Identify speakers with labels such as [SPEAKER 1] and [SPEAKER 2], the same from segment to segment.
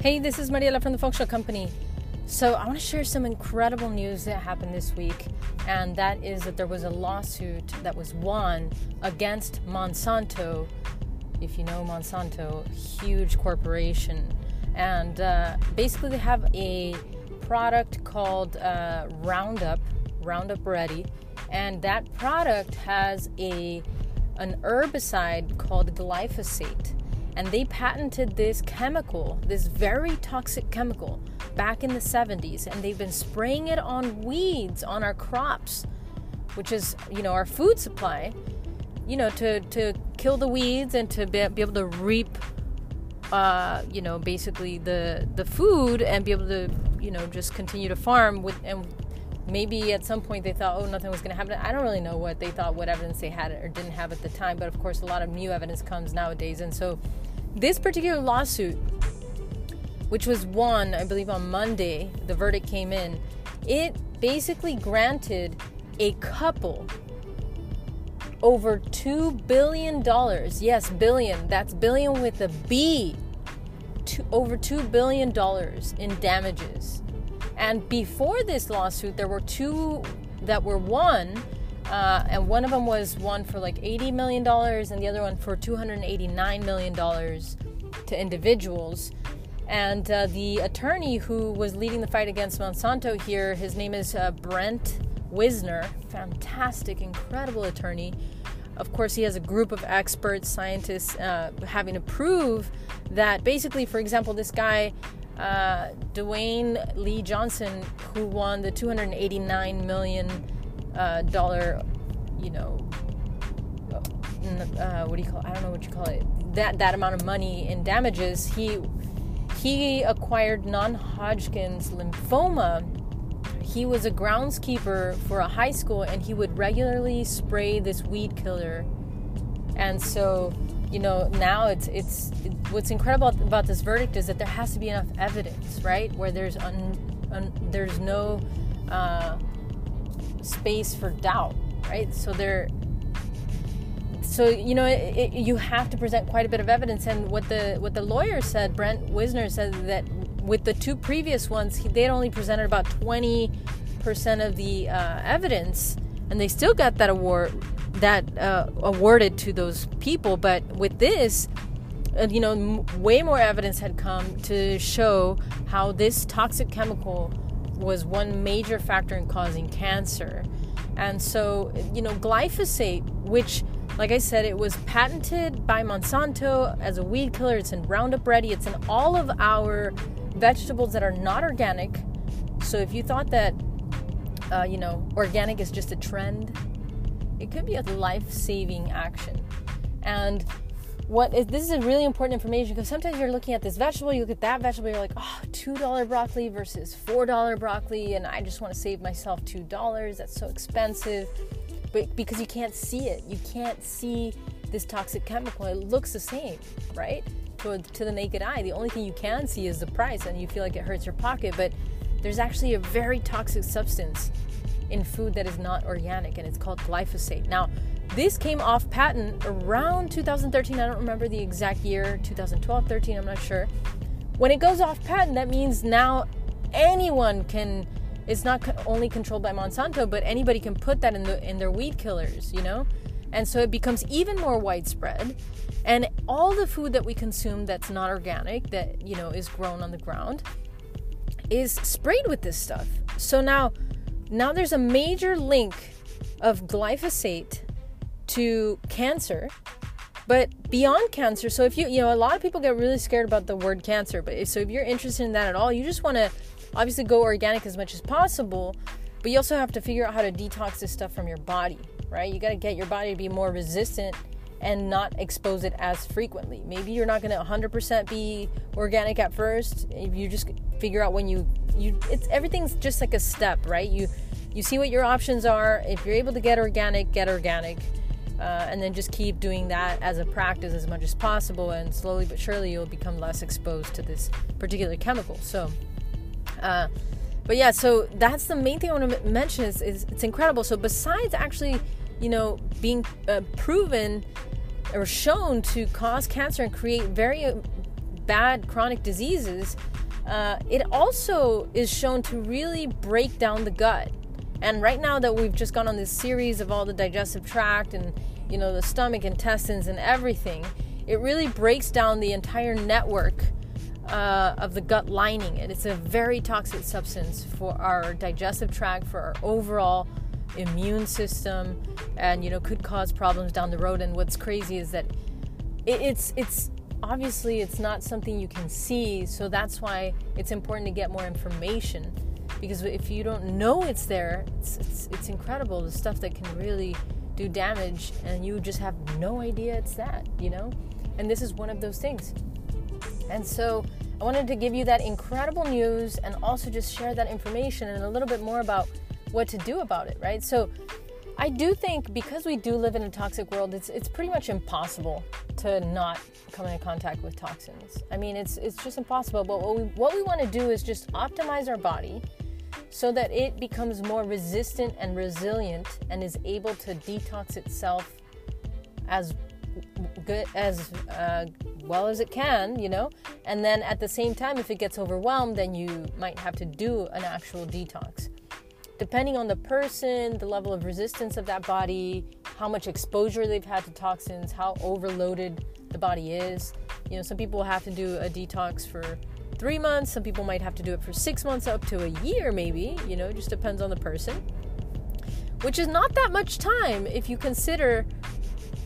[SPEAKER 1] Hey, this is Mariela from the Feng Shui Company. So, I want to share some incredible news that happened this week, and that is that there was a lawsuit that was won against Monsanto. If you know Monsanto, huge corporation, and uh, basically they have a product called uh, Roundup, Roundup Ready, and that product has a an herbicide called glyphosate and they patented this chemical, this very toxic chemical, back in the 70s, and they've been spraying it on weeds on our crops, which is, you know, our food supply, you know, to, to kill the weeds and to be, be able to reap, uh, you know, basically the, the food and be able to, you know, just continue to farm with, and maybe at some point they thought, oh, nothing was going to happen. I don't really know what they thought, what evidence they had or didn't have at the time, but of course, a lot of new evidence comes nowadays. And so, this particular lawsuit, which was won, I believe, on Monday, the verdict came in, it basically granted a couple over $2 billion. Yes, billion. That's billion with a B. To over $2 billion in damages. And before this lawsuit, there were two that were won. Uh, and one of them was one for like $80 million, and the other one for $289 million to individuals. And uh, the attorney who was leading the fight against Monsanto here, his name is uh, Brent Wisner. Fantastic, incredible attorney. Of course, he has a group of experts, scientists, uh, having to prove that basically, for example, this guy uh, Dewayne Lee Johnson, who won the 289 million uh, dollar, you know, uh, what do you call? It? I don't know what you call it. That that amount of money in damages. He he acquired non-Hodgkin's lymphoma. He was a groundskeeper for a high school, and he would regularly spray this weed killer. And so you know now it's it's it, what's incredible about this verdict is that there has to be enough evidence right where there's un, un, there's no uh, space for doubt right so there so you know it, it, you have to present quite a bit of evidence and what the what the lawyer said brent wisner said that with the two previous ones he, they had only presented about 20% of the uh, evidence and they still got that award that uh, awarded to those people. But with this, uh, you know, m- way more evidence had come to show how this toxic chemical was one major factor in causing cancer. And so, you know, glyphosate, which, like I said, it was patented by Monsanto as a weed killer. It's in Roundup Ready. It's in all of our vegetables that are not organic. So if you thought that, uh, you know, organic is just a trend, it could be a life-saving action. And what is this is really important information because sometimes you're looking at this vegetable, you look at that vegetable, you're like, oh, two dollar broccoli versus four dollar broccoli, and I just want to save myself two dollars. That's so expensive. But because you can't see it, you can't see this toxic chemical. It looks the same, right? To, to the naked eye. The only thing you can see is the price, and you feel like it hurts your pocket. But there's actually a very toxic substance in food that is not organic, and it's called glyphosate. Now, this came off patent around 2013. I don't remember the exact year, 2012, 13, I'm not sure. When it goes off patent, that means now anyone can it's not only controlled by Monsanto, but anybody can put that in the in their weed killers, you know? And so it becomes even more widespread. And all the food that we consume that's not organic, that, you know, is grown on the ground, is sprayed with this stuff. So now now there's a major link of glyphosate to cancer but beyond cancer so if you you know a lot of people get really scared about the word cancer but if, so if you're interested in that at all you just want to obviously go organic as much as possible but you also have to figure out how to detox this stuff from your body right you got to get your body to be more resistant and not expose it as frequently maybe you're not going to 100% be organic at first if you just figure out when you you it's everything's just like a step, right? You you see what your options are. If you're able to get organic, get organic. Uh, and then just keep doing that as a practice as much as possible, and slowly but surely you'll become less exposed to this particular chemical. So, uh, but yeah, so that's the main thing I want to mention is, is it's incredible. So besides actually, you know, being uh, proven or shown to cause cancer and create very bad chronic diseases, uh, it also is shown to really break down the gut. And right now that we've just gone on this series of all the digestive tract and you know the stomach, intestines, and everything, it really breaks down the entire network uh, of the gut lining. And it's a very toxic substance for our digestive tract, for our overall immune system, and you know could cause problems down the road. And what's crazy is that it, it's it's obviously it's not something you can see so that's why it's important to get more information because if you don't know it's there it's, it's, it's incredible the stuff that can really do damage and you just have no idea it's that you know and this is one of those things and so i wanted to give you that incredible news and also just share that information and a little bit more about what to do about it right so I do think because we do live in a toxic world, it's it's pretty much impossible to not come into contact with toxins. I mean, it's it's just impossible. But what we what we want to do is just optimize our body so that it becomes more resistant and resilient and is able to detox itself as good as uh, well as it can, you know. And then at the same time, if it gets overwhelmed, then you might have to do an actual detox depending on the person, the level of resistance of that body, how much exposure they've had to toxins, how overloaded the body is. You know, some people have to do a detox for three months, some people might have to do it for six months, up to a year, maybe. You know, just depends on the person. Which is not that much time if you consider,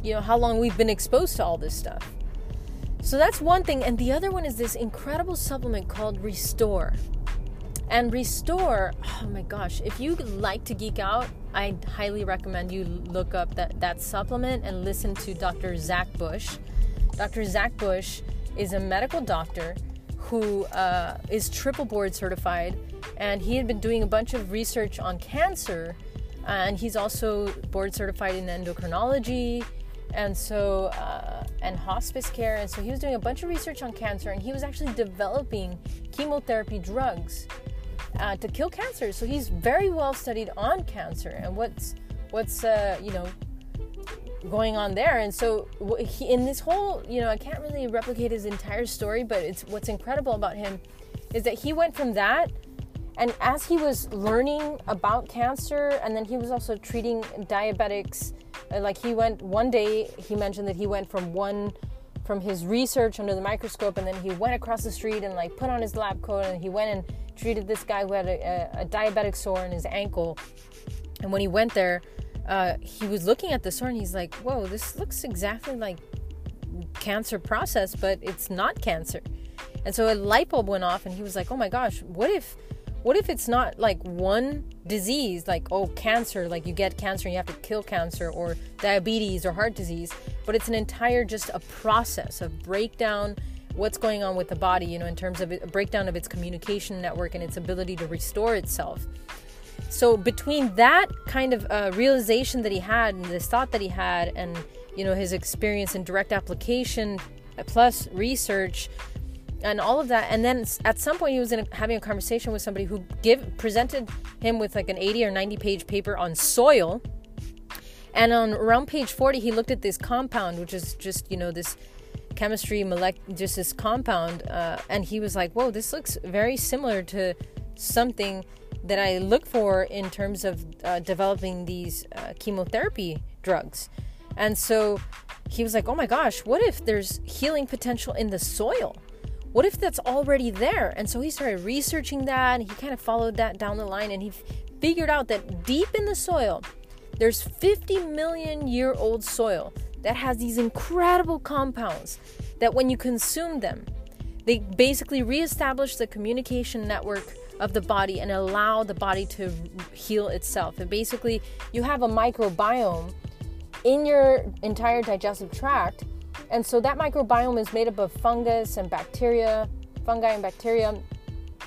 [SPEAKER 1] you know, how long we've been exposed to all this stuff. So that's one thing. And the other one is this incredible supplement called Restore. And Restore, oh my gosh, if you like to geek out, I highly recommend you look up that, that supplement and listen to Dr. Zach Bush. Dr. Zach Bush is a medical doctor who uh, is triple board certified, and he had been doing a bunch of research on cancer, and he's also board certified in endocrinology, and so uh, and hospice care, and so he was doing a bunch of research on cancer, and he was actually developing chemotherapy drugs uh, to kill cancer. So he's very well studied on cancer and what's what's uh, you know going on there. And so he, in this whole, you know, I can't really replicate his entire story, but it's what's incredible about him is that he went from that and as he was learning about cancer and then he was also treating diabetics uh, like he went one day he mentioned that he went from one from his research under the microscope and then he went across the street and like put on his lab coat and he went and treated this guy who had a, a, a diabetic sore in his ankle. And when he went there, uh, he was looking at the sore and he's like, whoa, this looks exactly like cancer process, but it's not cancer. And so a light bulb went off and he was like, oh my gosh, what if what if it's not like one disease like oh cancer like you get cancer and you have to kill cancer or diabetes or heart disease but it's an entire just a process of breakdown what's going on with the body, you know, in terms of a breakdown of its communication network and its ability to restore itself. So between that kind of uh, realization that he had and this thought that he had, and you know his experience in direct application uh, plus research and all of that, and then at some point he was in having a conversation with somebody who give presented him with like an 80 or 90 page paper on soil. And on around page 40, he looked at this compound, which is just, you know, this chemistry, molec- just this compound, uh, and he was like, "Whoa, this looks very similar to something that I look for in terms of uh, developing these uh, chemotherapy drugs." And so he was like, "Oh my gosh, what if there's healing potential in the soil? What if that's already there?" And so he started researching that, and he kind of followed that down the line, and he f- figured out that deep in the soil, there's 50 million year old soil that has these incredible compounds that when you consume them, they basically reestablish the communication network of the body and allow the body to heal itself. And basically, you have a microbiome in your entire digestive tract. And so that microbiome is made up of fungus and bacteria, fungi and bacteria.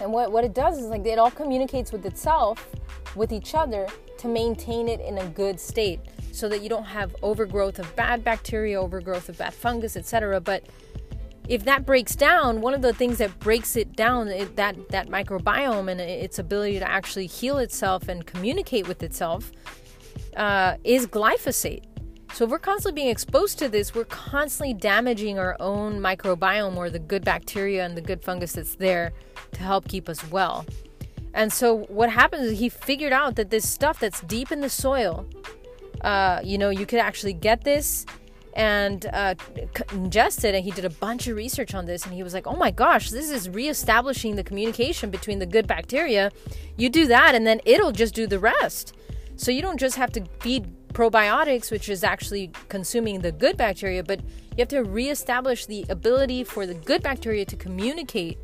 [SPEAKER 1] And what, what it does is like it all communicates with itself, with each other, to maintain it in a good state so that you don't have overgrowth of bad bacteria, overgrowth of bad fungus, etc. But if that breaks down, one of the things that breaks it down, it, that that microbiome and its ability to actually heal itself and communicate with itself, uh, is glyphosate. So if we're constantly being exposed to this, we're constantly damaging our own microbiome or the good bacteria and the good fungus that's there to help keep us well. And so what happens is he figured out that this stuff that's deep in the soil, uh, you know, you could actually get this and uh, ingest it. And he did a bunch of research on this, and he was like, "Oh my gosh, this is reestablishing the communication between the good bacteria. You do that, and then it'll just do the rest. So you don't just have to feed probiotics, which is actually consuming the good bacteria, but you have to reestablish the ability for the good bacteria to communicate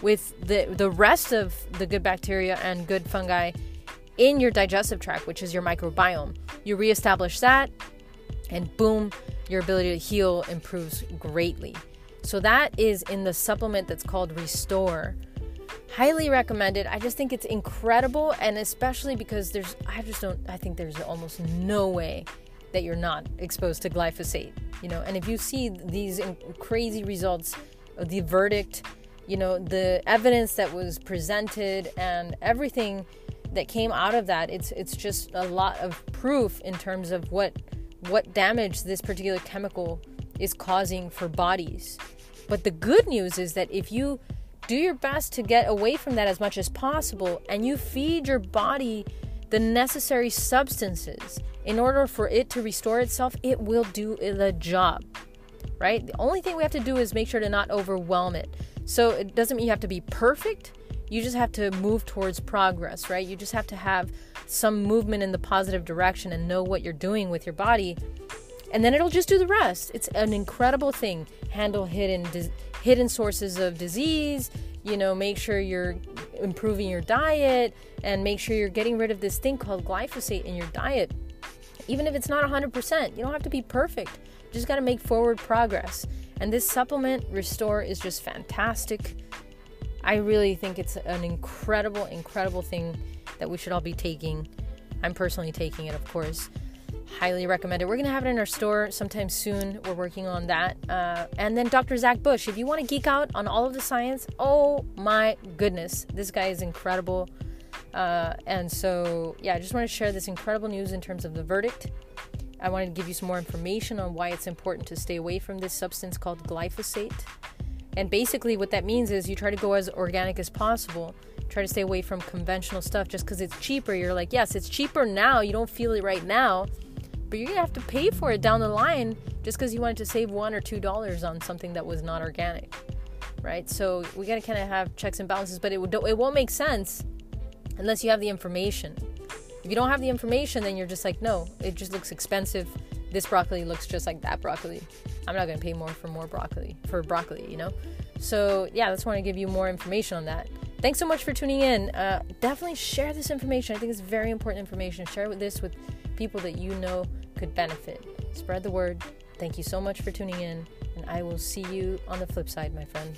[SPEAKER 1] with the, the rest of the good bacteria and good fungi in your digestive tract, which is your microbiome. You reestablish that, and boom, your ability to heal improves greatly. So, that is in the supplement that's called Restore highly recommended. I just think it's incredible, and especially because there's, I just don't, I think there's almost no way that you're not exposed to glyphosate, you know. And if you see these crazy results, uh, the verdict, you know, the evidence that was presented, and everything that came out of that, it's it's just a lot of proof in terms of what what damage this particular chemical is causing for bodies. But the good news is that if you do your best to get away from that as much as possible and you feed your body the necessary substances in order for it to restore itself, it will do the job. Right? The only thing we have to do is make sure to not overwhelm it. So it doesn't mean you have to be perfect. You just have to move towards progress, right? You just have to have some movement in the positive direction and know what you're doing with your body. And then it'll just do the rest. It's an incredible thing. Handle hidden hidden sources of disease, you know, make sure you're improving your diet and make sure you're getting rid of this thing called glyphosate in your diet. Even if it's not 100%, you don't have to be perfect. You just got to make forward progress. And this supplement, Restore, is just fantastic. I really think it's an incredible, incredible thing that we should all be taking. I'm personally taking it, of course highly recommend it. We're going to have it in our store sometime soon. We're working on that. Uh, and then Dr. Zach Bush, if you want to geek out on all of the science, oh my goodness, this guy is incredible. Uh, and so, yeah, I just want to share this incredible news in terms of the verdict. I wanted to give you some more information on why it's important to stay away from this substance called glyphosate. And basically, what that means is you try to go as organic as possible. Try to stay away from conventional stuff just because it's cheaper. You're like, yes, it's cheaper now. You don't feel it right now but you're gonna have to pay for it down the line just because you wanted to save one or two dollars on something that was not organic, right? So we gotta kind of have checks and balances, but it would it won't make sense unless you have the information. If you don't have the information, then you're just like, no, it just looks expensive. This broccoli looks just like that broccoli. I'm not gonna pay more for more broccoli for broccoli, you know. So yeah, that's want to give you more information on that. Thanks so much for tuning in. Uh, definitely share this information. I think it's very important information. Share this with people that you know could benefit. Spread the word. Thank you so much for tuning in, and I will see you on the flip side, my friend.